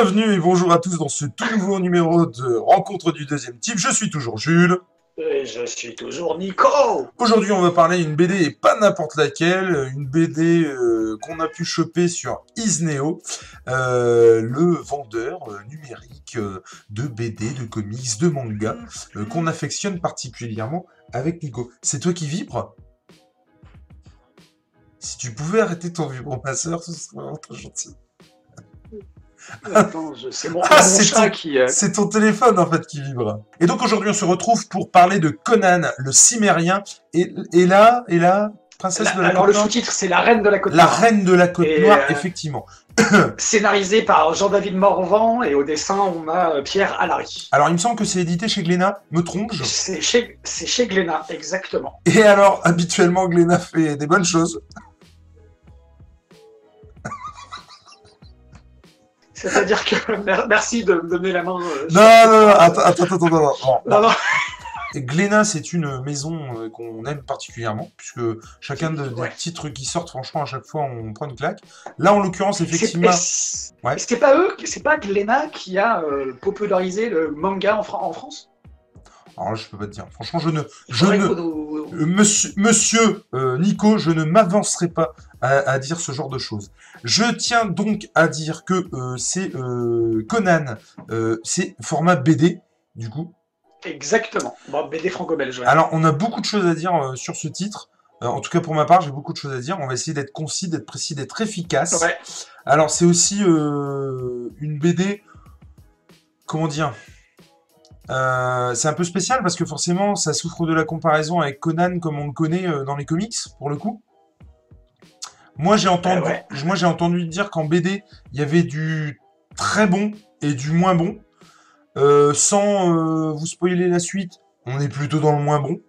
Bienvenue et bonjour à tous dans ce tout nouveau numéro de Rencontre du deuxième type. Je suis toujours Jules. Et je suis toujours Nico Aujourd'hui, on va parler d'une BD et pas n'importe laquelle, une BD euh, qu'on a pu choper sur Isneo, euh, le vendeur euh, numérique de BD, de comics, de manga, qu'on affectionne particulièrement avec Nico. C'est toi qui vibre? Si tu pouvais arrêter ton vibromasseur, ce serait vraiment très gentil. C'est mon, Ah, mon c'est chat ton- qui... euh, C'est ton téléphone en fait qui vibre. Et donc aujourd'hui on se retrouve pour parler de Conan le Cimérien. Et, et là, et là, princesse la- de la alors Côte le sous-titre, c'est La Reine de la Côte La Noire. reine de la Côte Noire, euh, effectivement. Scénarisé par Jean-David Morvan et au dessin, on a euh, Pierre Allary. Alors il me semble que c'est édité chez Glénat, me trompe-je? C'est chez, c'est chez Glénat, exactement. Et alors, habituellement Glénat fait des bonnes choses. C'est-à-dire que... mer- Merci de me donner la main. euh, Non, non, non, attends, attends, attends, attends, non, Glénat, c'est une maison euh, qu'on aime particulièrement, puisque chacun de- des Ouais. titres qui sortent, franchement, à chaque fois, on prend une claque. Là, en l'occurrence, C'est- effectivement... est-ce- Ouais. C'est pas eux, c'est pas Glénat qui a euh, popularisé le manga en, Fran- en France? Alors là, je peux pas te dire. Franchement, je ne... Je Euh, Monsieur, monsieur euh, Nico, je ne m'avancerai pas à, à dire ce genre de choses. Je tiens donc à dire que euh, c'est euh, Conan, euh, c'est format BD, du coup. Exactement. Bon, BD franco-belge. ouais. Alors, on a beaucoup de choses à dire euh, sur ce titre. Euh, en tout cas, pour ma part, j'ai beaucoup de choses à dire. On va essayer d'être concis, d'être précis, d'être efficace. Ouais. Alors, c'est aussi euh, une BD. Comment dire Euh, C'est un peu spécial parce que forcément, ça souffre de la comparaison avec Conan comme on le connaît euh, dans les comics, pour le coup. Moi, j'ai entendu, ouais. moi, j'ai entendu dire qu'en BD, il y avait du très bon et du moins bon. Euh, sans euh, vous spoiler la suite, on est plutôt dans le moins bon.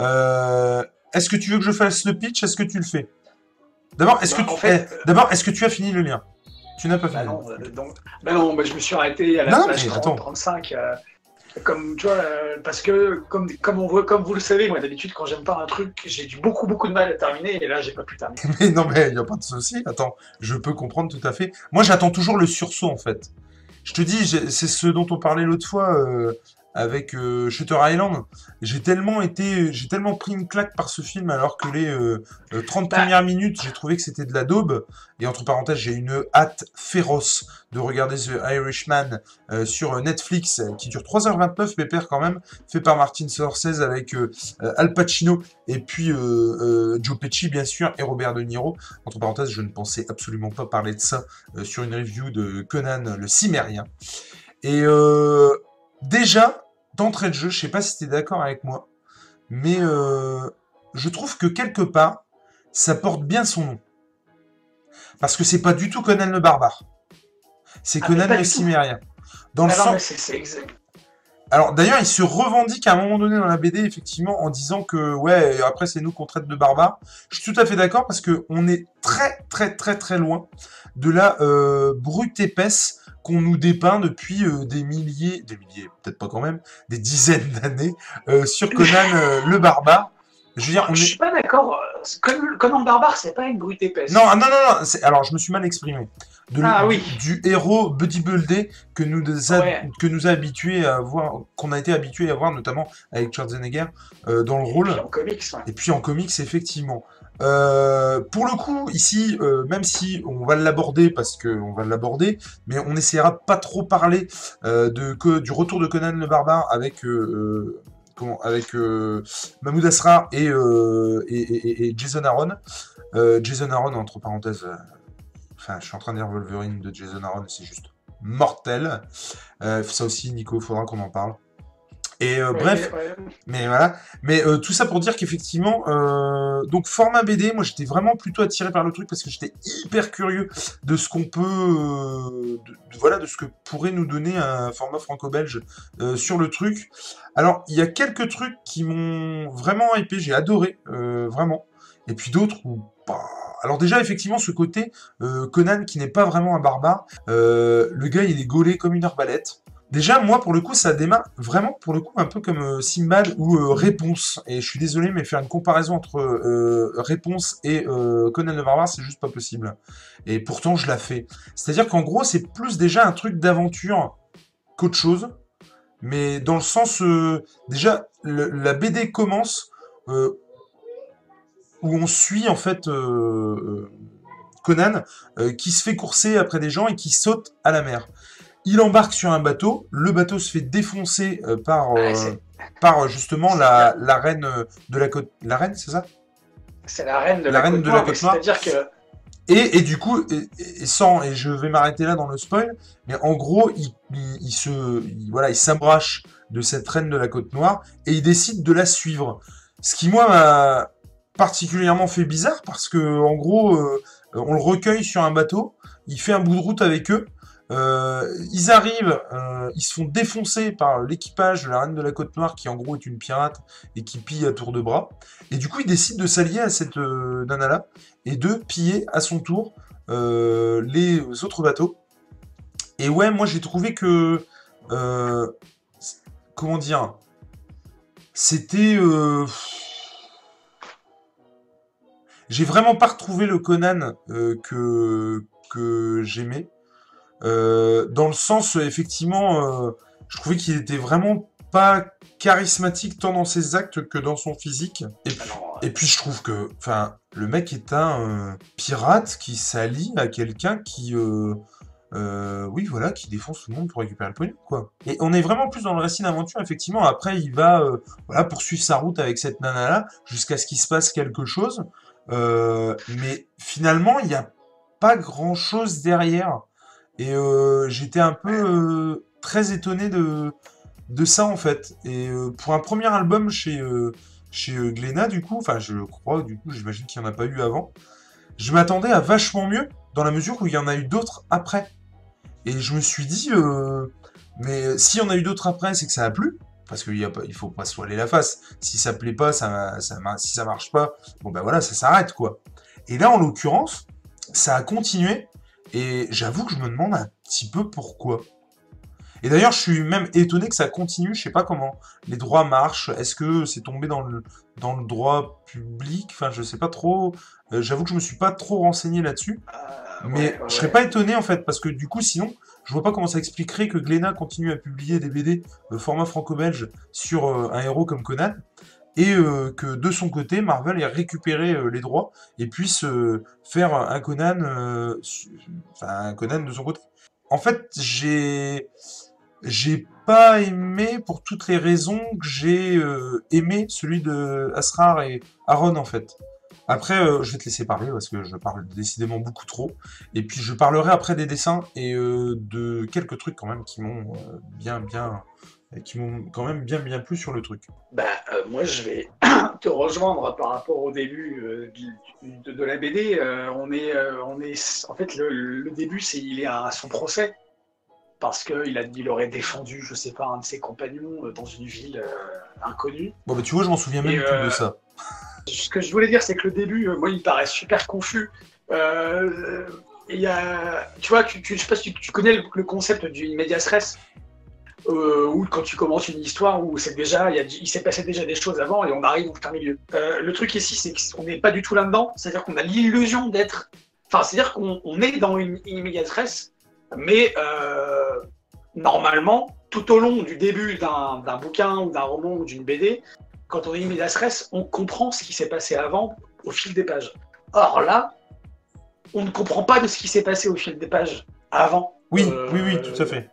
Euh, est-ce que tu veux que je fasse le pitch? Est-ce que tu le fais? D'abord, est-ce Bah, que tu en fait, eh, d'abord, est-ce que tu as fini le lien? Tu n'as pas Bah fini. non, euh, donc, bah non bah je me suis arrêté à la Non, page mais 30, attends. 35. euh, comme tu vois, euh, parce que comme, comme, on voit, comme vous le savez, moi d'habitude quand j'aime pas un truc, j'ai du beaucoup beaucoup de mal à terminer et là j'ai pas pu terminer. Mais non, mais il n'y a pas de souci. Attends, je peux comprendre tout à fait. Moi, j'attends toujours le sursaut, en fait. Je te dis, c'est ce dont on parlait l'autre fois euh, avec euh, Shutter Island. J'ai tellement été, j'ai tellement pris une claque par ce film alors que les euh, euh, 30 Bah. premières minutes, j'ai trouvé que c'était de la daube. Et entre parenthèses, j'ai une hâte féroce de regarder The Irishman euh, sur Netflix euh, qui dure 3h29, pépère quand même, fait par Martin Scorsese avec euh, euh, Al Pacino et puis euh, euh, Joe Pesci bien sûr et Robert De Niro. Entre parenthèses, je ne pensais absolument pas parler de ça euh, sur une review de Conan le Cimérien. Et euh, déjà, d'entrée de jeu, je sais pas si tu es d'accord avec moi, mais euh, je trouve que quelque part, ça porte bien son nom. Parce que c'est pas du tout Conan le Barbare. C'est Ah, Conan le. Cimérien. Dans le Ah non, sens... mais c'est- c'est exact. Alors d'ailleurs, il se revendique à un moment donné dans la BD, effectivement, en disant que ouais, après c'est nous qu'on traite de barbares. Je suis tout à fait d'accord parce que on est très très très très loin de la euh, brute épaisse qu'on nous dépeint depuis euh, des milliers, des milliers, peut-être pas quand même, des dizaines d'années euh, sur Conan euh, le barbare. Je veux dire, on Je est suis pas d'accord. Conan le barbare, c'est pas une brute épaisse. non, ah, non, non, non. Alors, je me suis mal exprimé. De, Ah, du, oui. du héros bodybuildé que nous a, Ouais. que nous a habitués à voir, qu'on a été habitué à voir, notamment avec Schwarzenegger euh, dans le Et rôle. puis en comics, ouais. Et puis en comics, effectivement. Euh, pour le coup, ici, euh, même si on va l'aborder parce qu'on va l'aborder, mais on essaiera pas trop parler euh, de du retour de Conan le barbare avec avec Mahmoud Asrar et, et, Jason Aaron. Jason Aaron entre parenthèses. Enfin, je suis en train de dire Wolverine de Jason Aaron, c'est juste mortel. Ça aussi, Nico, faudra qu'on en parle. Et euh, Ouais, bref, ouais. mais voilà. Mais euh, tout ça pour dire qu'effectivement, euh, donc format BD, moi j'étais vraiment plutôt attiré par le truc parce que j'étais hyper curieux de ce qu'on peut, de, de- voilà, de ce que pourrait nous donner un format franco-belge sur le truc. Alors il y a quelques trucs qui m'ont vraiment hypé, j'ai adoré, vraiment. Et puis d'autres où, bah, alors déjà effectivement ce côté euh, Conan qui n'est pas vraiment un barbare, euh, le gars il est gaulé comme une arbalète. Déjà, moi, pour le coup, ça démarre vraiment, pour le coup, un peu comme euh, ou euh, Réponse. Et je suis désolé, mais faire une comparaison entre euh, Réponse et Conan le Barbare, c'est juste pas possible. Et pourtant, je la fais. C'est-à-dire qu'en gros, c'est plus déjà un truc d'aventure qu'autre chose. Mais dans le sens, déjà, la BD commence où on suit, en fait, Conan, qui se fait courser après des gens et qui saute à la mer. Il embarque sur un bateau, le bateau se fait défoncer euh, par, euh, par euh, justement la, la, reine de la côte. La reine, c'est ça? C'est la reine de la, reine côte de la côte noire. C'est-à-dire que. Et, et, du coup, et, sans, et je vais m'arrêter là dans le spoil, mais en gros, il, il, se, voilà, il s'abrache de cette reine de la côte noire et il décide de la suivre. Ce qui moi m'a particulièrement fait bizarre parce que en gros, on le recueille sur un bateau, il fait un bout de route avec eux, euh, ils arrivent, euh, ils se font défoncer par l'équipage de la Reine de la Côte Noire, qui en gros est une pirate et qui pille à tour de bras. Et du coup, ils décident de s'allier à cette euh, nana-là et de piller à son tour les autres bateaux. Et ouais, moi j'ai trouvé que. comment dire C'était. J'ai vraiment pas retrouvé le Conan que, que j'aimais. Euh, dans le sens, effectivement, euh, je trouvais qu'il était vraiment pas charismatique tant dans ses actes que dans son physique. Et puis, et puis je trouve que, enfin, le mec est un euh, pirate qui s'allie à quelqu'un qui, oui, voilà, qui défonce tout le monde pour récupérer le pognon, quoi. Et on est vraiment plus dans le récit d'aventure, effectivement. Après, il va, voilà, poursuivre sa route avec cette nana-là jusqu'à ce qu'il se passe quelque chose. mais finalement, il n'y a pas grand-chose derrière. Et euh, j'étais un peu euh, très étonné de, de ça en fait. Et euh, pour un premier album chez, chez Glénat, du coup, enfin je crois, du coup, j'imagine qu'il n'y en a pas eu avant, je m'attendais à vachement mieux dans la mesure où il y en a eu d'autres après. Et je me suis dit, mais s'il y en a eu d'autres après, c'est que ça a plu. Parce qu'il ne faut pas se voiler la face. Si ça plaît pas, ça, ça, si ça marche pas, bon ben voilà, ça s'arrête quoi. Et là, en l'occurrence, ça a continué et j'avoue que je me demande un petit peu pourquoi. Et d'ailleurs, je suis même étonné que ça continue. Je sais pas comment les droits marchent. Est-ce que c'est tombé dans le, dans le droit public? Enfin, je sais pas trop. Euh, j'avoue que je me suis pas trop renseigné là-dessus. Euh, mais je serais pas étonné en fait, parce que du coup, sinon, je vois pas comment ça expliquerait que Glénat continue à publier des BD euh, format franco-belge sur un héros comme Conan et euh, que de son côté, Marvel ait récupéré euh, les droits et puisse euh, faire un Conan, de son côté. En fait, j'ai j'ai pas aimé pour toutes les raisons que j'ai aimé celui de Asrar et Aaron en fait. Après, je vais te laisser parler parce que je parle décidément beaucoup trop. Et puis je parlerai après des dessins et de quelques trucs quand même qui m'ont bien bien qui m'ont quand même bien bien plu sur le truc. Bah, euh, moi, je vais te rejoindre par rapport au début euh, de, la BD. Euh, on, est, on est, en fait, le, début, c'est il est à son procès parce qu'il il aurait défendu, je sais pas, un de ses compagnons dans une ville inconnue. Bon, bah, tu vois, je m'en souviens même plus de ça. Ce que je voulais dire, c'est que le début, moi, il paraît super confus. Il y a, tu vois, tu, tu, je sais pas si tu, connais le, concept du media stress euh, ou quand tu commences une histoire où c'est déjà, il, s'est passé déjà des choses avant et on arrive au plein milieu. Euh, le truc ici, c'est qu'on n'est pas du tout là-dedans, c'est-à-dire qu'on a l'illusion d'être. Enfin, c'est-à-dire qu'on est dans une, immédiate stress, mais euh, normalement, tout au long du début d'un bouquin ou d'un roman ou d'une BD, quand on est immédiat stress, on comprend ce qui s'est passé avant au fil des pages. Or là, on ne comprend pas de ce qui s'est passé au fil des pages avant. Oui, oui, oui, tout à fait.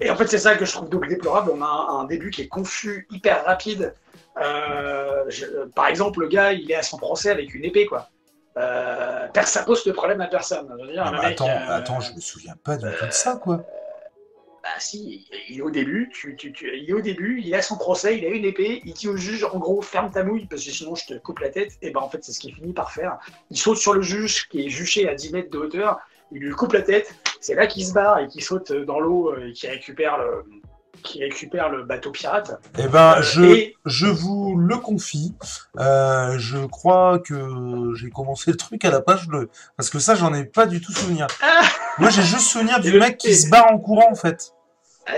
Et en fait, c'est ça que je trouve donc déplorable. On a un, début qui est confus, hyper rapide. Euh, par exemple, le gars, il est à son procès avec une épée, quoi. Euh, ça pose de problème à personne. Attends, euh, attends, je me souviens pas du tout de ça, quoi. Bah si, il est au début, tu, tu, il est au début, il a son procès, il a une épée, il dit au juge, en gros, ferme ta mouille, parce que sinon je te coupe la tête. Et ben en fait, c'est ce qu'il finit par faire. Il saute sur le juge, qui est juché à 10 mètres de hauteur, il lui coupe la tête, c'est là qu'il se barre et qu'il saute dans l'eau euh, et qu'il récupère le, qui récupère le bateau pirate. Eh ben, euh, je, je vous le confie. Euh, je crois que j'ai commencé le truc à la page 2. Parce que ça, j'en ai pas du tout souvenir. Moi, j'ai juste souvenir du mec qui se barre en courant, en fait.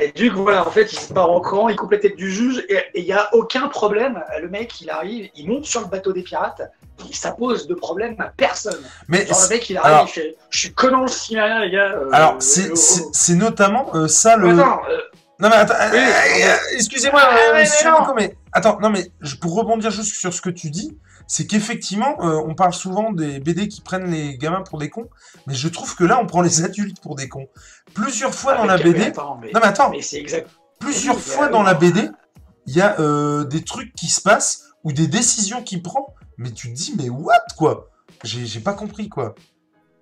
Et Duke, voilà, en fait, il se part en camp, il coupe la tête du juge, et il n'y a aucun problème. Le mec, il arrive, il monte sur le bateau des pirates, il s'impose de problème à personne. Mais Genre, le mec, il arrive, alors- il fait Je suis content le cinéma, les gars. euh, alors, euh, c'est euh, c'est- notamment euh, ça le. Attends, Non mais attends, Oui, excusez-moi, Ah, mais mais attends, non mais je- pour rebondir juste sur ce que tu dis, c'est qu'effectivement, euh, on parle souvent des BD qui prennent les gamins pour des cons, mais je trouve que là, on prend les adultes pour des cons. Plusieurs fois dans la BD, attends, mais, non mais attends, mais c'est exact. plusieurs fois dans la BD, il y a euh, des trucs qui se passent ou des décisions qu'il prend, mais tu te dis mais what quoi? J'ai pas compris quoi.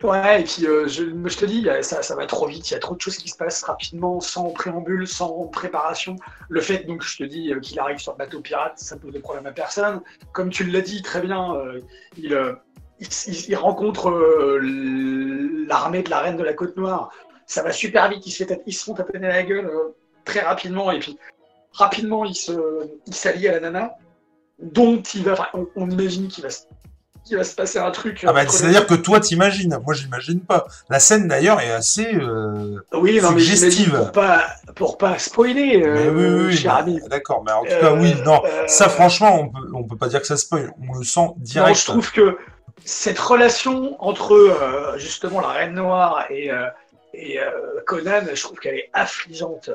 Ouais, et puis euh, je, te dis, ça, ça va trop vite, il y a trop de choses qui se passent rapidement, sans préambule, sans préparation. Le fait, donc, je te dis, euh, qu'il arrive sur le bateau pirate, ça pose de problème à personne. Comme tu l'as dit très bien, euh, il, il, rencontre l'armée de la reine de la Côte Noire. Ça va super vite, ils se, fait ils se font taper la gueule très rapidement, et puis rapidement, il se- il s'allie à la nana, dont il va, on, on imagine qu'il va, se- qu'il va se passer un truc. euh, Ah bah les c'est-à-dire que toi t'imagines, moi j'imagine pas. La scène d'ailleurs est assez. euh, Oui, non, mais Suggestive. j'imagine pour pas, pour pas spoiler, Mais euh, oui, oui, cher bah, ami. D'accord, mais en tout Euh, cas, oui, non. euh, Ça, franchement, on peut, on peut pas dire que ça spoil. On le sent direct. Non, je trouve que cette relation entre euh, justement la Reine Noire et, euh, et euh, Conan, je trouve qu'elle est affligeante.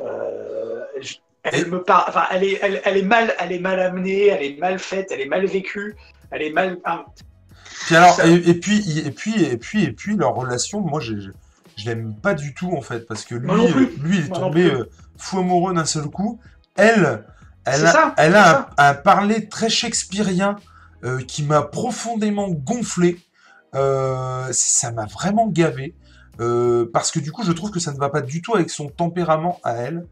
Euh, je- elle me par... enfin, elle est, elle, elle est mal, elle est mal amenée, elle est mal faite, elle est mal vécue, elle est mal. Puis alors, ça- et, et puis, et puis, et puis, et puis, leur relation, moi, je, je, l'aime pas du tout en fait, parce que lui, euh, lui, il est Moi tombé euh, fou amoureux d'un seul coup. Elle, elle a, ça, elle a un, parler très shakespearien euh, qui m'a profondément gonflé. Euh, ça m'a vraiment gavé. parce que du coup, je trouve que ça ne va pas du tout avec son tempérament à elle.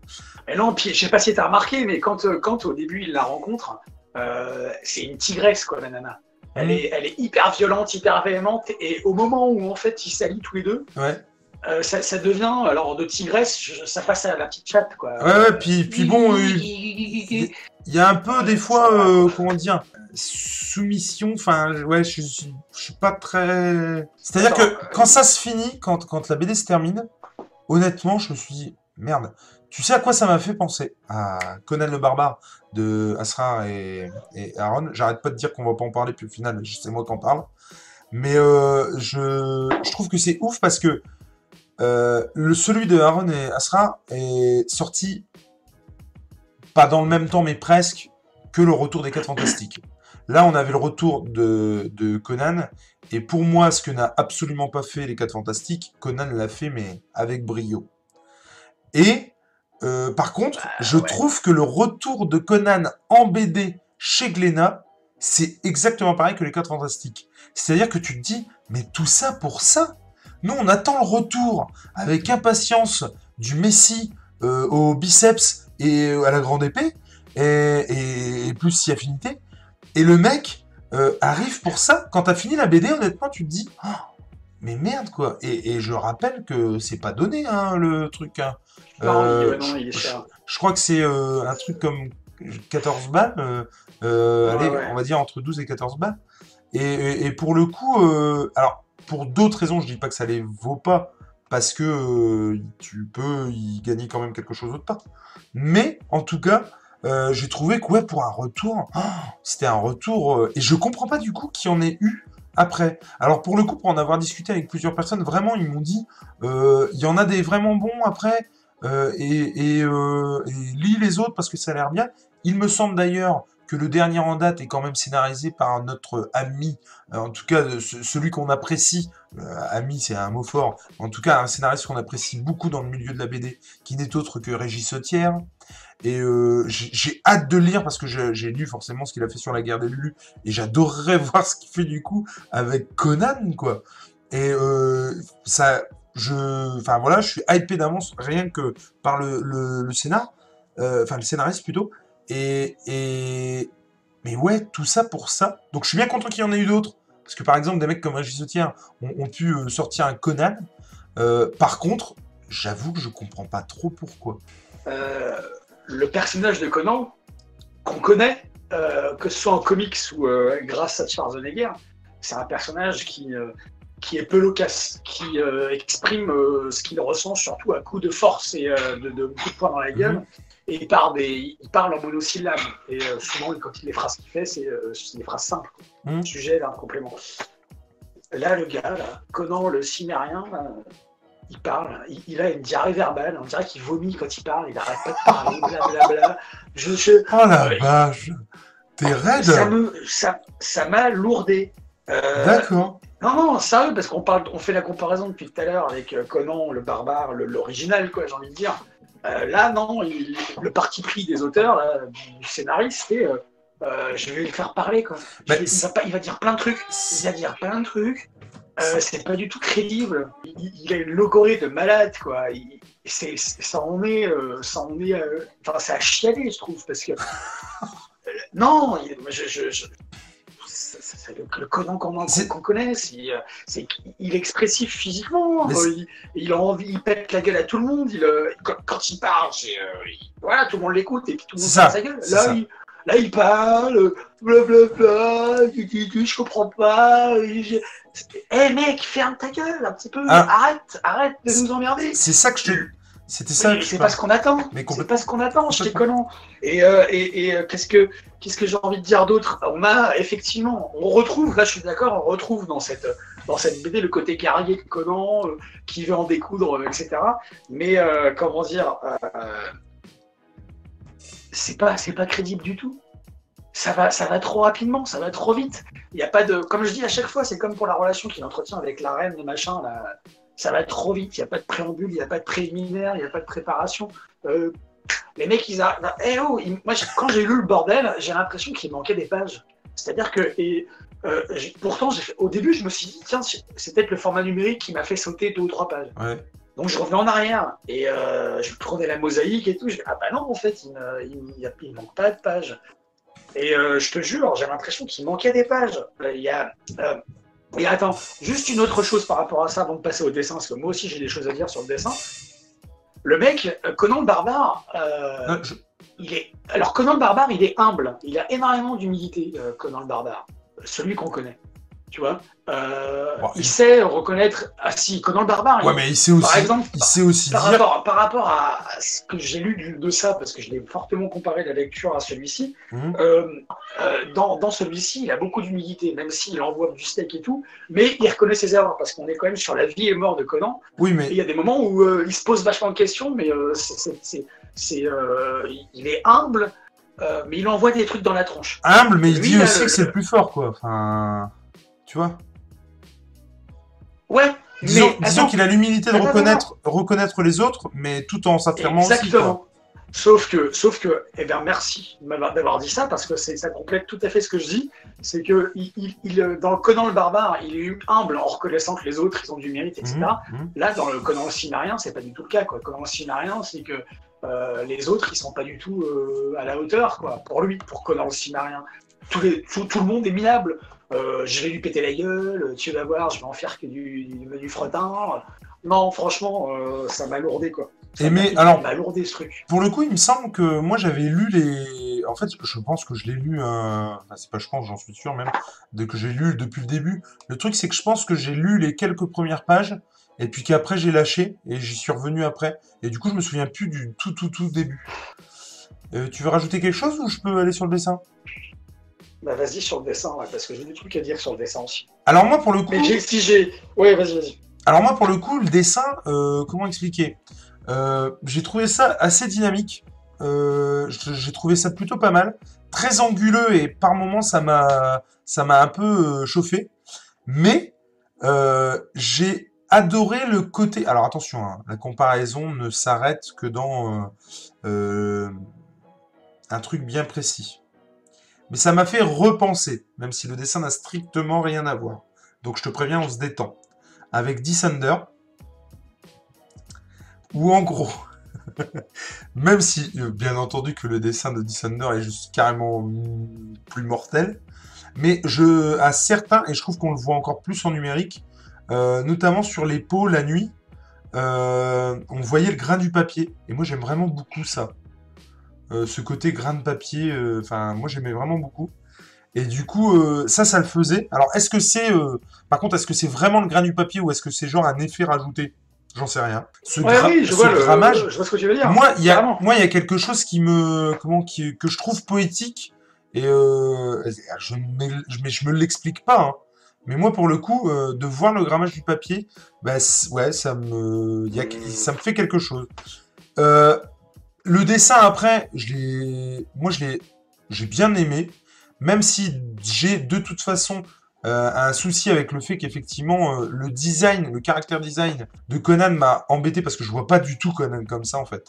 Et non, puis je sais pas si tu as remarqué, mais quand, quand au début il la rencontre, euh, c'est une tigresse, quoi, la nana. Elle, est, elle est hyper violente, hyper véhémente, et au moment où en fait ils s'allient tous les deux, Ouais. euh, ça, ça devient, alors de tigresse, je- ça passe à la petite chatte, quoi. Ouais, ouais, puis, puis bon, euh, il y a un peu des fois, euh, comment dire, soumission. Enfin, ouais, je, suis- je suis pas très. C'est-à-dire que quand ça se finit, quand, quand la BD se termine, honnêtement, je me suis dit, merde. Tu sais à quoi ça m'a fait penser? À Conan le barbare de et, Aaron. J'arrête pas de dire qu'on va pas en parler, puis au final, c'est moi qui en parle. Mais euh, je, trouve que c'est ouf parce que euh, le, celui de Aaron et Asra est sorti pas dans le même temps, mais presque, que le retour des 4 Fantastiques. Là, on avait le retour de, de Conan, et pour moi, ce que n'a absolument pas fait les 4 Fantastiques, Conan l'a fait, mais avec brio. Et, euh, par contre, je ouais. trouve que le retour de Conan en BD chez Glénat, c'est exactement pareil que les 4 Fantastiques. C'est-à-dire que tu te dis, mais tout ça pour ça? Nous, on attend le retour avec impatience du Messi euh, au biceps et à la grande épée, et, et- et plus si affinité. Et le mec euh, arrive pour ça. Quand t'as fini la BD, honnêtement, tu te dis, Ah, mais merde quoi. Et, et je rappelle que c'est pas donné hein, le truc. hein. Euh, non, il est je- cher. Je crois que c'est euh, un truc comme 14 balles. euh, euh, Ouais, allez, ouais. on va dire entre 12 et 14 balles. Et, et- et pour le coup, alors pour d'autres raisons, je dis pas que ça les vaut pas, parce que tu peux y gagner quand même quelque chose d'autre part. Mais en tout cas, j'ai trouvé que ouais, pour un retour, oh, c'était un retour. et je comprends pas du coup qu'il y en ait eu après. Alors pour le coup, pour en avoir discuté avec plusieurs personnes, vraiment, ils m'ont dit, euh, il y en a des vraiment bons après. euh, et, et, euh, et lis les autres parce que ça a l'air bien. Il me semble d'ailleurs que le dernier en date est quand même scénarisé par notre ami, euh, en tout cas euh, ce- celui qu'on apprécie, ami c'est un mot fort, en tout cas un scénariste qu'on apprécie beaucoup dans le milieu de la BD, qui n'est autre que Régis Sautière. Et euh, j'ai hâte de lire parce que j'ai lu forcément ce qu'il a fait sur la guerre des Lulu et j'adorerais voir ce qu'il fait du coup avec Conan quoi. Et euh, ça, je, enfin voilà, je suis hypé d'avance rien que par le, le, scénar, euh, enfin le scénariste plutôt. Et, et mais ouais, tout ça pour ça. Donc je suis bien content qu'il y en ait eu d'autres. Parce que par exemple, des mecs comme Régis Sautière ont, pu euh, sortir un Conan. Par contre, j'avoue que je comprends pas trop pourquoi. Euh, le personnage de Conan, qu'on connaît, euh, que ce soit en comics ou euh, grâce à Schwarzenegger, c'est un personnage qui, euh, qui est peu loquace, qui exprime ce qu'il ressent surtout à coup de force et de, de coups de poing dans la gueule. Mhm. Et il parle, des, il parle en monosyllabes. Et souvent, quand il les phrases qu'il fait, c'est des phrases simples. Mhm. Sujet, verbe, complément. Là, le gars, là, Conan le cimérien, là, il parle, il, il a une diarrhée verbale. On dirait qu'il vomit quand il parle. Il arrête pas de parler, blablabla. Je, je, Oh la vache T'es raide ça me, ça, ça m'a lourdé. Euh, D'accord. non, non, sérieux, parce qu'on parle, on fait la comparaison depuis tout à l'heure avec euh, Conan, le barbare, l'original, quoi, j'ai envie de dire. Euh, là, non, il- le parti pris des auteurs, là, du scénariste, c'est je vais le faire parler, quoi. Bah, vais- il, va il va dire plein de trucs, il va dire plein de trucs. Euh, c'est pas du tout crédible. Il, il a une logorée de malade, quoi. Il- ça en est, euh, ça en est, euh, enfin, c'est à chialer, je trouve, parce que non, il- je, je- je- c'est, c'est- c'est le, le Conan qu'on, C'est- qu'on connaît. C'est, euh, c'est qu'il est expressif physiquement. Euh, il, il a envie, il pète la gueule à tout le monde. Il, quand, quand il parle, euh, il- voilà, tout le monde l'écoute et puis tout le monde ça, sa gueule. Là, il, là, il parle, blablabla, je comprends pas. Eh mec, ferme ta gueule un petit peu. Ah. Arrête, arrête de nous emmerder. C'est ça que je te... C'était ça Oui, c'est pas ce qu'on attend. Mais C'est pas ce qu'on attend chez. Conan. Et, euh, et, et, euh, qu'est-ce que qu'est-ce que j'ai envie de dire d'autre? On a effectivement, on retrouve, là je suis d'accord, on retrouve dans cette dans cette BD le côté guerrier de Conan euh, qui veut en découdre, euh, etc. Mais comment dire, c'est pas c'est pas crédible du tout. Ça va, ça va trop rapidement, ça va trop vite. Il y a pas de, comme je dis à chaque fois, c'est comme pour la relation qu'il entretient avec la reine, le machin, là, ça va trop vite. Il n'y a pas de préambule, il n'y a pas de préliminaire, il n'y a pas de préparation. Euh, les mecs, ils arrivent. Eh oh, ils- moi, quand j'ai lu le bordel, j'ai l'impression qu'il manquait des pages. C'est-à-dire que, et, euh, pourtant, au début, je me suis dit, tiens, c'est peut-être le format numérique qui m'a fait sauter deux ou trois pages. Ouais. Donc je revenais en arrière et euh, je prenais la mosaïque et tout. Je dis, ah bah non, en fait, il ne il manque pas de pages. Et euh, je te jure, j'ai l'impression qu'il manquait des pages. Euh, Il y a. euh, et attends, juste une autre chose par rapport à ça avant de passer au dessin, parce que moi aussi j'ai des choses à dire sur le dessin. Le mec, Conan le barbare, Non, je- il est. Alors Conan le barbare, il est humble. Il a énormément d'humilité, Conan le barbare. Celui qu'on connaît. Tu vois Euh, Bon, Il il- sait reconnaître. Ah si, Conan le barbare. il- Ouais, mais il sait aussi, par exemple, il sait aussi par dire. rapport, par rapport à ce que j'ai lu de ça, parce que je l'ai fortement comparé la lecture à celui-ci, Mhm. euh, euh, dans, dans celui-ci, il a beaucoup d'humilité, même s'il envoie du steak et tout, mais il reconnaît ses erreurs, parce qu'on est quand même sur la vie et mort de Conan, Oui, mais il y a des moments où il se pose vachement de questions, mais c'est- il est humble, mais il envoie des trucs dans la tronche. humble, mais il Lui, dit il aussi que c'est le plus fort, quoi. Enfin, tu vois. Ouais, Disons, qu'il a l'humilité de Attends, reconnaître, reconnaître les autres, mais tout en s'affirmant aussi, quoi. Sauf que, sauf que, eh bien, merci d'avoir dit ça parce que c'est- ça complète tout à fait ce que je dis. C'est que il, il- il, euh, dans le Conan le barbare, il est humble en reconnaissant que les autres ils ont du mérite, etc. Mhm, mhm. Là, dans le Conan le cimmérien, c'est pas du tout le cas. Quoi. Conan le c'est que euh, les autres ils sont pas du tout euh, à la hauteur, quoi. Pour lui, pour Conan le les, tout, tout le monde est minable. Euh, je vais lui péter la gueule, tu vas voir, je vais en faire que du, du fretin. Non, franchement, euh, ça m'a lourdé, quoi. Ça Et m'a- mais, il alors- m'a lourdé ce truc. Pour le coup, il me semble que moi j'avais lu les. En fait, je pense que je l'ai lu. euh, Enfin, c'est pas je pense, j'en suis sûr même, de que j'ai lu depuis le début. Le truc, c'est que je pense que j'ai lu les quelques premières pages, et puis qu'après j'ai lâché, et j'y suis revenu après. Et du coup, je me souviens plus du tout, tout, tout début. Euh, tu veux rajouter quelque chose ou je peux aller sur le dessin? Bah vas-y sur le dessin, ouais, parce que j'ai des trucs à dire sur le dessin aussi. Alors moi, pour le coup, Mais j'ai- j'ai... Ouais, vas-y, vas-y. alors moi, pour le coup, le dessin, euh, comment expliquer? Euh, J'ai trouvé ça assez dynamique. Euh, j'ai trouvé ça plutôt pas mal, très anguleux et par moments ça m'a ça m'a un peu euh, chauffé. Mais j'ai adoré le côté. Alors attention, hein, la comparaison ne s'arrête que dans un truc bien précis. Mais ça m'a fait repenser, même si le dessin n'a strictement rien à voir. Donc je te préviens, on se détend. Avec Descender, où en gros, même si, euh, bien entendu, que le dessin de Descender est juste carrément mm, plus mortel, mais je, à certains, et je trouve qu'on le voit encore plus en numérique, euh, notamment sur les peaux la nuit, euh, on voyait le grain du papier. Et moi, j'aime vraiment beaucoup ça. Euh, ce côté grain de papier, euh, enfin, moi, j'aimais vraiment beaucoup. Et du coup, euh, ça, ça le faisait. Alors, est-ce que c'est... euh, Par contre, est-ce que c'est vraiment le grain du papier ou est-ce que c'est genre un effet rajouté? J'en sais rien. Ce, Ouais, oui, je ce vois, le, grammage, je vois ce que tu veux dire. moi, il y a, quelque chose qui me, comment, qui, que je trouve poétique et euh, je ne me, je, me l'explique pas. hein. Mais moi, pour le coup, de voir le grammage du papier, bah, ouais, ça me, il y a, ça me fait quelque chose. Le dessin après, je l'ai, moi, je l'ai, j'ai bien aimé, même si j'ai de toute façon euh, un souci avec le fait qu'effectivement euh, le design, le caractère design de Conan m'a embêté parce que je vois pas du tout Conan comme ça en fait.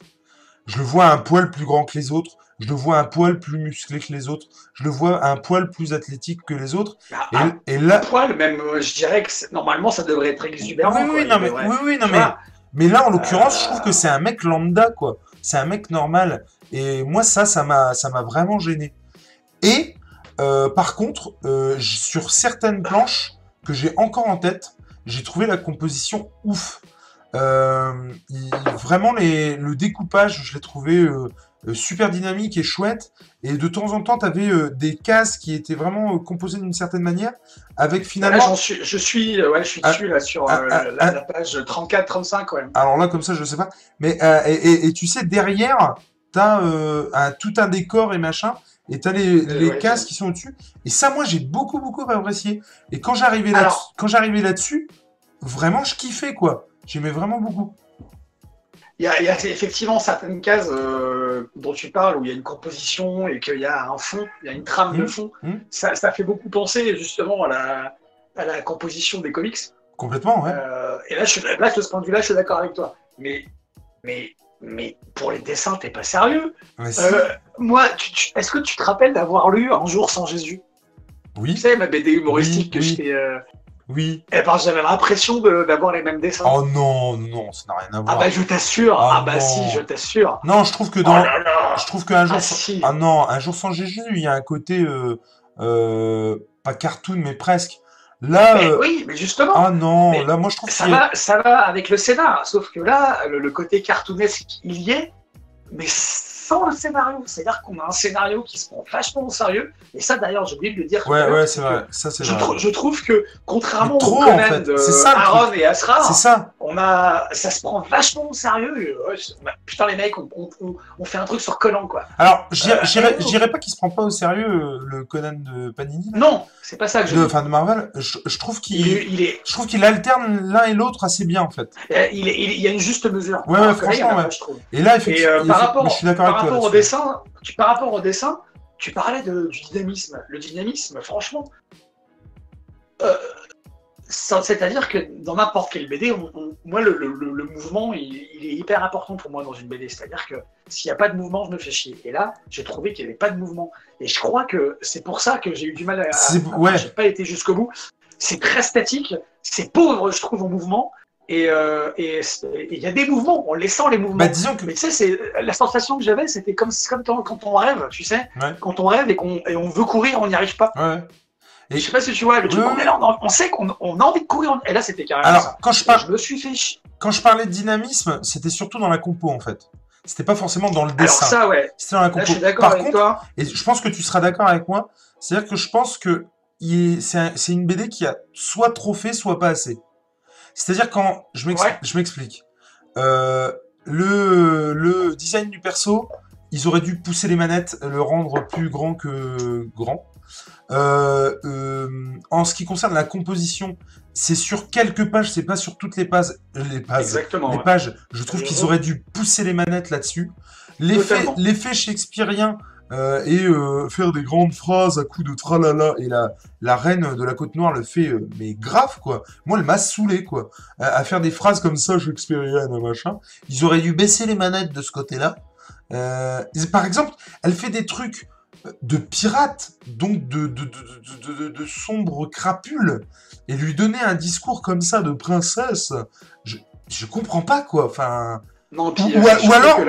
Je le vois un poil plus grand que les autres, je le vois un poil plus musclé que les autres, je le vois un poil plus athlétique que les autres. Ah, Et, ah, et là, poil, même, euh, je dirais que normalement, ça devrait être exubérant. oui, oui, non mais, oui, oui, non mais, là en l'occurrence, je trouve que c'est un mec lambda quoi. C'est un mec normal. Et moi ça, ça m'a, vraiment gêné. Et euh, par contre, euh, sur certaines planches que j'ai encore en tête, j'ai trouvé la composition ouf. Euh, vraiment le découpage, je l'ai trouvé super dynamique et chouette. Et de temps en temps, tu avais des cases qui étaient vraiment euh, composées d'une certaine manière, avec finalement. suis, je suis, euh, ouais, je suis Ah, dessus là sur ah, euh, ah, la, ah. la page 34-35 ouais. Alors là, comme ça, je sais pas. Mais euh, et, et- et tu sais, derrière, t'as euh, un, tout un décor et machin, et t'as les, les ouais, cases qui sont au-dessus. Et ça, moi, j'ai beaucoup, beaucoup apprécié. Et quand j'arrivais là, Alors- quand j'arrivais là-dessus, vraiment, je kiffais quoi. J'aimais vraiment beaucoup. Il y, a, il y a effectivement certaines cases euh, dont tu parles où il y a une composition et qu'il y a un fond, il y a une trame de Mhm. fond. Mhm. Ça, ça fait beaucoup penser justement à la, à la composition des comics. Complètement, ouais. Euh, et là, je là, de ce point de vue-là, je suis d'accord avec toi. Mais, mais, mais pour les dessins, t'es pas sérieux. Si. Euh, moi, tu- tu- est-ce que tu te rappelles d'avoir lu Un jour sans Jésus? Tu Oui, sais, ma BD humoristique Oui, que oui. j'étais. Euh... oui. Eh ben, j'avais l'impression de- d'avoir les mêmes dessins. Oh non, non, ça n'a rien à ah voir. bah, je t'assure. Oh ah bah, si, je t'assure. Non, je trouve que Oh dans, là là. je trouve qu'un jour, Ah sans- si. ah non, un jour sans Jésus, il y a un côté euh, euh, pas cartoon, mais presque. Là, Mais euh, oui, mais justement. ah non, Mais là, moi, je trouve Ça va, ça va avec le scénar, sauf que là, le, le côté cartoonesque, il y est, mais sans le scénario. C'est-à-dire qu'on a un scénario qui se prend vachement au sérieux, et ça d'ailleurs, j'ai oublié de le dire. Ouais, ouais, c'est vrai. Ça, c'est Je, vrai. je trouve que, contrairement trop, en Conan fait. de ça, Aaron et C'est ça. on a, ça se prend vachement au sérieux. c'est- bah, putain, les mecs, on, on- on- on fait un truc sur Conan, quoi. Alors, je dirais- Euh, pas qu'il se prend pas au sérieux, euh, le Conan de Panini. Non, c'est pas ça que je enfin, de Marvel. Je, je trouve Il, qu'il, est- il, est, je trouve qu'il alterne l'un et l'autre assez bien, en fait. il, est- il, il y a une juste mesure. Ouais, ouais, là, franchement, pas, ouais. je trouve. Et là, Et effectivement, euh, par rapport, je suis d'accord par rapport au dessin, tu, par rapport au dessin, tu parlais de, du dynamisme. Le dynamisme, franchement, euh, c'est-à-dire que dans n'importe quelle BD, on- on- moi, le, le- le- le mouvement, il, il est hyper important pour moi dans une BD. C'est-à-dire que s'il n'y a pas de mouvement, je me fais chier. Et là, j'ai trouvé qu'il n'y avait pas de mouvement. Et je crois que c'est pour ça que j'ai eu du mal à. À- ouais. J'ai pas été jusqu'au bout. C'est très statique, c'est pauvre, je trouve, en mouvement. Et euh, il y a des mouvements, on les sent les mouvements. Bah, disons que, Mais tu sais, c'est la sensation que j'avais, c'était comme, comme quand, on rêve, tu sais, Ouais. quand on rêve et qu'on et on veut courir, on n'y arrive pas. ouais. Et- Je sais pas si tu vois le truc. Oui, on, oui. est là, on, on sait qu'on on a envie de courir, et là c'était carrément Alors, ça. quand je parle, je me suis fait chier. quand je parlais de dynamisme, c'était surtout dans la compo, en fait. C'était pas forcément dans le Alors dessin. ça, ouais, C'était dans la là compo. je suis d'accord Par avec contre, toi. et je pense que tu seras d'accord avec moi, c'est-à-dire que je pense que un- c'est une BD qui a soit trop fait, soit pas assez. C'est-à-dire quand je Ouais. m'explique, Euh, le, le design du perso, ils auraient dû pousser les manettes, le rendre plus grand que grand. Euh, euh, en ce qui concerne la composition, c'est sur quelques pages, c'est pas sur toutes les pages. Les pages. Exactement. Les ouais. pages, je trouve qu'ils auraient dû pousser les manettes là-dessus. L'effet shakespearien euh, et euh, faire des grandes phrases à coups de tralala et la, la reine de la côte noire le fait, euh, mais grave quoi. Moi, elle m'a saoulé quoi. À, à faire des phrases comme ça shakespeariennes, machin. Ils auraient dû baisser les manettes de ce côté-là. Par exemple, elle fait des trucs de pirate, donc de, de, de, de, de, de- de sombre crapule, et lui donner un discours comme ça de princesse, je, je comprends pas quoi. Enfin, Non, ou, puis, ou- ou surtout alors,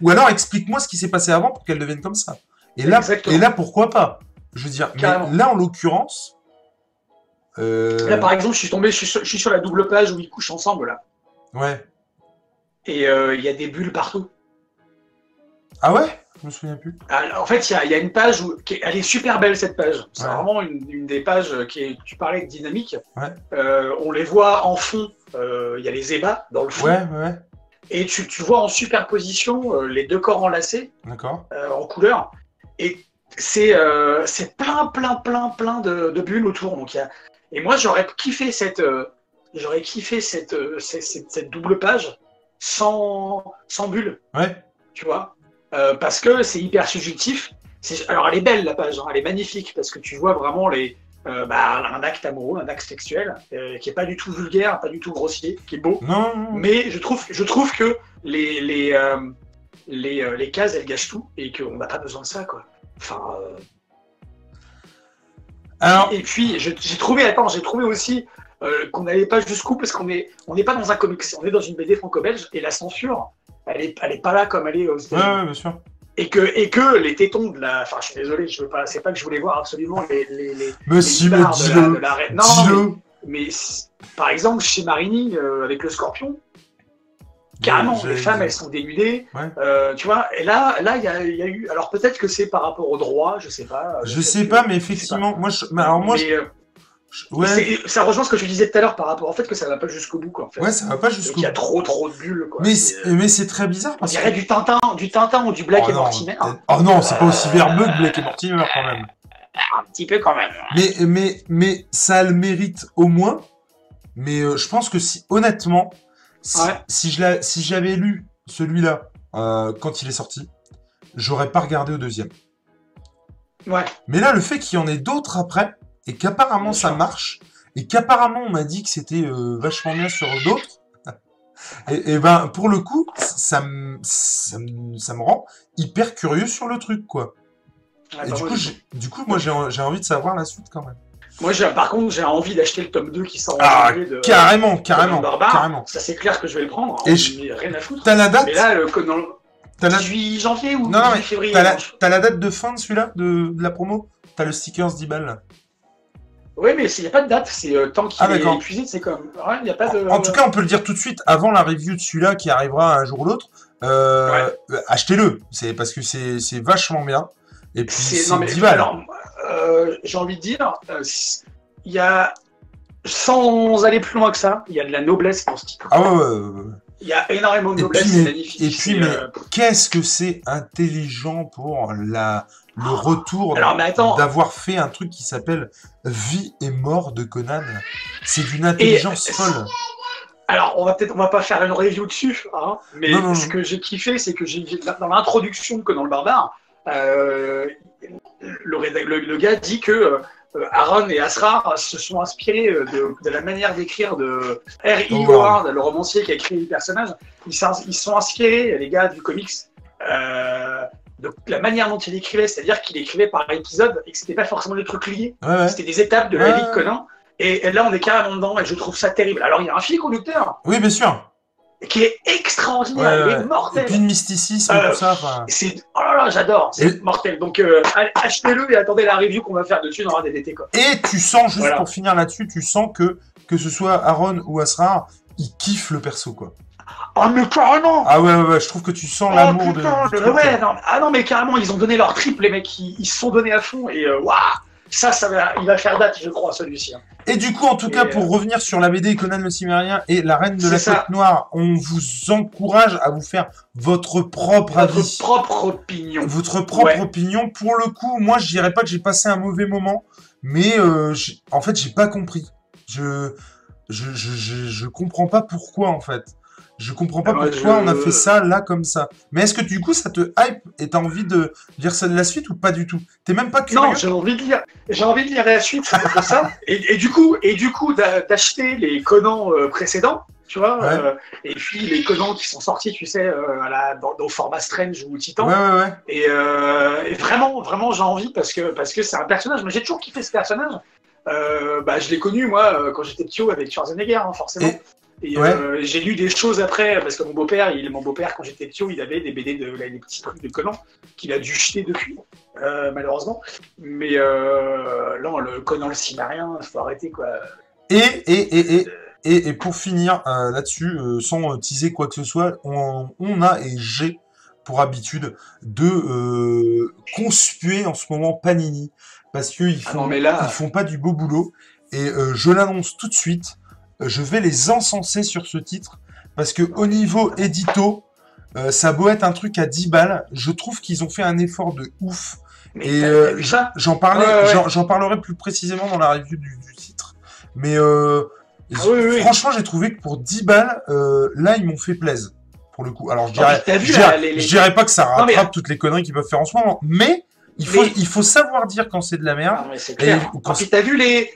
ou alors explique-moi ce qui s'est passé avant pour qu'elle devienne comme ça. Et là, Exactement. et là pourquoi pas? Je veux dire, mais là en l'occurrence, euh, Là, par exemple, je suis tombé, je suis, sur, je suis sur la double page où ils couchent ensemble là, ouais. et euh, il y a des bulles partout. Ah ouais? Je me souviens plus. En fait, il y a, il y a une page où qui est- elle est super belle cette page. C'est Ouais. vraiment une, une des pages qui est. Tu parlais de dynamique. Ouais. Euh, on les voit en fond. euh, Il y a les ébats dans le fond. Ouais, ouais. Et tu, tu vois en superposition euh, les deux corps enlacés D'accord. euh, en couleur. Et c'est euh, c'est plein, plein, plein, plein de, de bulles autour. Donc, il y a... Et moi, j'aurais kiffé cette, euh, j'aurais kiffé cette, euh, cette, cette- cette double page sans, sans bulles, Ouais. tu vois? Parce que c'est hyper subjectif. Alors, elle est belle, la page. hein, Elle est magnifique parce que tu vois vraiment les, bah, un acte amoureux, un acte sexuel, qui est pas du tout vulgaire, pas du tout grossier, qui est beau. Non, non, non. Mais je trouve, je trouve que les, les, les, euh, les cases, elles gâchent tout et qu'on n'a pas besoin de ça, quoi. Enfin, euh, Alors, et puis, j'ai trouvé, attends, j'ai trouvé aussi euh, qu'on n'allait pas jusqu'où parce qu'on est, on n'est pas dans un comics, on est dans une BD franco-belge et la censure, elle est, elle est pas là comme elle est aux États-Unis. ouais, bien sûr. Et que, et que les tétons de la, enfin, je suis désolé, je veux pas, c'est pas que je voulais voir absolument les, les, les, Mais les de la, de la. Non, mais, par exemple, chez Marini, euh, avec le scorpion, carrément, les femmes, elles sont dénudées. Ouais. Euh, tu vois, et là, là, il y a, il y a eu. Alors peut-être que c'est par rapport au droit, je sais pas. Je sais pas, mais effectivement, moi, je... alors moi, je- Mais, euh, je- ouais, ça rejoint ce que tu disais tout à l'heure par rapport au fait que ça va pas jusqu'au bout, quoi. En fait. ouais, ça va pas jusqu'au. il y a trop, trop de bulles, quoi. Mais C'est, euh, très bizarre on parce dirait que. du Tintin, du Tintin ou du Black Oh et non, Mortimer. peut-être- Oh non, c'est pas aussi verbeux que Blake et Mortimer quand même. Un petit peu quand même. Mais, mais, mais ça a le mérite au moins. Mais euh, je pense que si, honnêtement, si, Ouais. si je l'a- si j'avais lu celui-là euh, quand il est sorti, j'aurais pas regardé au deuxième. Ouais. Mais là, le fait qu'il y en ait d'autres après, et qu'apparemment ça marche, et qu'apparemment on m'a dit que c'était euh, vachement bien sur d'autres, et, et ben pour le coup, ça me, ça, ça rend hyper curieux sur le truc, quoi. Et bah, du coup, du moi j'ai envie de savoir la suite quand même. Moi, par contre, j'ai envie d'acheter le tome 2 qui sort Ah, de Carrément, de carrément, Barbare. carrément. Ça, c'est clair que je vais le prendre. Et Et je- rien à foutre. T'as la date Mais là, le Conan. T'as la... 18 janvier ou Non, non, 18 mais février T'as la... date de fin de celui-là, de... de la promo? T'as le stickers 10 balles. Oui, mais il n'y a pas de date. C'est euh, tant qu'il Ah, est épuisé, c'est comme. N'y a pas de. En tout cas, on peut le dire tout de suite, avant la review de celui-là qui arrivera un jour ou l'autre, euh, euh, achetez-le. Parce que c'est vachement bien. Et puis, c'est. c'est Non, mais 10 balles. alors, euh, j'ai envie de dire, euh, il y a. Sans aller plus loin que ça, il y a de la noblesse dans ce titre. Ah ouais. Il y a énormément de Et noblesse, puis, c'est mais- magnifique. et puis, mais- euh, Qu'est-ce que c'est intelligent pour la... le retour mais attends. d'avoir fait un truc qui s'appelle Vie et mort de Conan. C'est d'une intelligence Et- folle. Alors, on va peut-être, on va pas faire une review dessus, hein, mais Non, non, ce non. que j'ai kiffé, c'est que j'ai dans l'introduction que dans le barbare, euh, le, le- le gars dit que euh, Aaron et Asrar se sont inspirés euh, de, de la manière d'écrire de R.E. Howard. Howard, le romancier qui a créé les personnages. Ils ils se sont inspirés, les gars du comics, euh, de la manière dont il écrivait, c'est-à-dire qu'il écrivait par épisode et que c'était pas forcément des trucs liés. Ouais. C'était des étapes de la Ouais. vie de Conan. Et, et là, on est carrément dedans et je trouve ça terrible. Alors, il y a un fil conducteur Oui, bien sûr. Qui est extraordinaire, Ouais, il est Et mortel. puis le mysticisme, Euh, tout ça. enfin, oh là là, j'adore, c'est Et- mortel. Donc euh, achetez-le et attendez la review qu'on va faire dessus dans un DDT quoi. Et tu sens, juste Voilà. pour finir là-dessus, tu sens que, que ce soit Aaron ou Asrar, ils kiffent le perso, quoi. Oh mais carrément. Ah ouais, ouais, ouais, je trouve que tu sens Oh, l'amour de. de- ouais, non, ah non mais carrément ils ont donné leur trip les mecs, ils, ils se sont donnés à fond et euh, waouh, ça ça va, il va faire date je crois celui-ci. hein. Et du coup, en tout Et, cas, euh, pour revenir sur la BD Conan le Cimérien et la Reine de la. Côte Noire, on vous encourage à vous faire votre propre Votre avis. propre opinion. Votre propre Ouais. opinion. Pour le coup, moi, je dirais pas que j'ai passé un mauvais moment, mais euh, en fait, j'ai pas compris. Je, je, je, je, je comprends pas pourquoi, en fait. Je comprends pas pourquoi je- on a fait ça là comme ça. Mais est-ce que du coup ça te hype et t'as envie de lire ça de la suite ou pas du tout? T'es même pas curieux? Non, j'ai envie de lire, j'ai envie de lire la suite de ça. Et, et du coup, et du coup, d'a- d'acheter les Conan euh, précédents, tu vois, Ouais. euh, et puis les Conan qui sont sortis, tu sais, euh, à la, dans, dans format Strange ou Titan. Ouais, ouais, ouais. Et, euh, et vraiment, vraiment, j'ai envie parce que parce que c'est un personnage. Mais j'ai toujours kiffé ce personnage. Euh, bah, je l'ai connu moi euh, quand j'étais petit avec Schwarzenegger, hein, forcément. Et, Ouais. euh, j'ai lu des choses après parce que mon beau-père, il mon beau-père quand j'étais petit, il avait des BD de là, des petits trucs de Conan qu'il a dû jeter depuis, euh, malheureusement. Mais euh, non, le Conan le Cimmérien, faut arrêter quoi. Et, et, et, et, et, et pour finir euh, là-dessus, sans teaser quoi que ce soit, on, on a et j'ai pour habitude de conspuer en ce moment Panini parce qu'ils Ah font, non, mais là- ils font pas du beau boulot. Et je l'annonce tout de suite, je vais les encenser sur ce titre parce que au niveau édito, euh, ça a beau être un truc à 10 balles, je trouve qu'ils ont fait un effort de ouf. Mais Et euh, j'en parlais, Ouais, ouais, ouais. j'en- j'en parlerai plus précisément dans la review du, du titre. Mais euh, Ah oui, oui, oui. franchement, j'ai trouvé que pour 10 balles, là, ils m'ont fait plaisir. Pour le coup. Alors, je dirais, vu, je dirais, les- les- je dirais pas que ça Non, mais- rattrape toutes les conneries qu'ils peuvent faire en ce moment, mais il faut, Mais- il faut savoir dire quand c'est de la merde. Ah, mais. Et quand Et puis t'as vu les,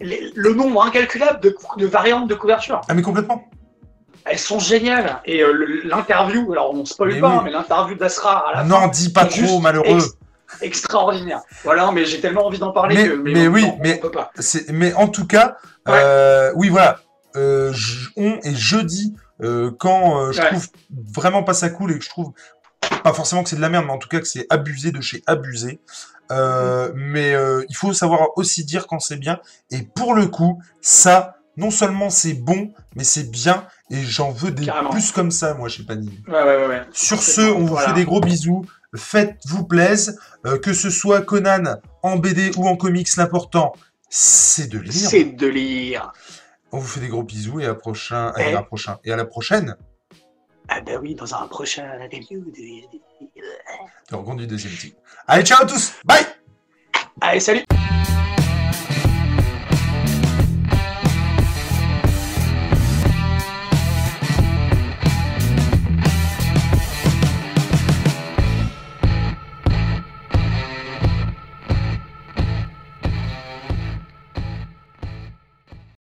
les- le nombre incalculable de, de variantes de couverture. Ah, mais complètement. Elles sont géniales. Et euh, l'interview, alors on spoil Mais pas, oui. mais l'interview d'Asra à la fin, dis pas trop, malheureux. ex- extraordinaire. Voilà, mais j'ai tellement envie d'en parler Mais- que. mais oui, non, mais- on peut pas. Mais en tout cas, Ouais. euh, oui, voilà. Euh, on et jeudi, euh, quand euh, je Ouais. trouve vraiment pas ça cool et que je trouve pas forcément que c'est de la merde, mais en tout cas que c'est abusé de chez abusé. Euh, mais euh, il faut savoir aussi dire quand c'est bien. Et pour le coup, ça, non seulement c'est bon, mais c'est bien. Et j'en veux des Carrément. plus comme ça, moi, chez Panini. Ouais, ouais, ouais. Sur ce, on vous voilà. fait des gros bisous. Faites-vous plaise. Euh, que ce soit Conan en BD ou en comics, l'important, c'est de lire. C'est de lire. On vous fait des gros bisous et à prochain, Eh. et à prochain et à la prochaine. Ah bah oui, dans un prochain review. de- on du deuxième team. Allez, ciao à tous. Bye. Allez, salut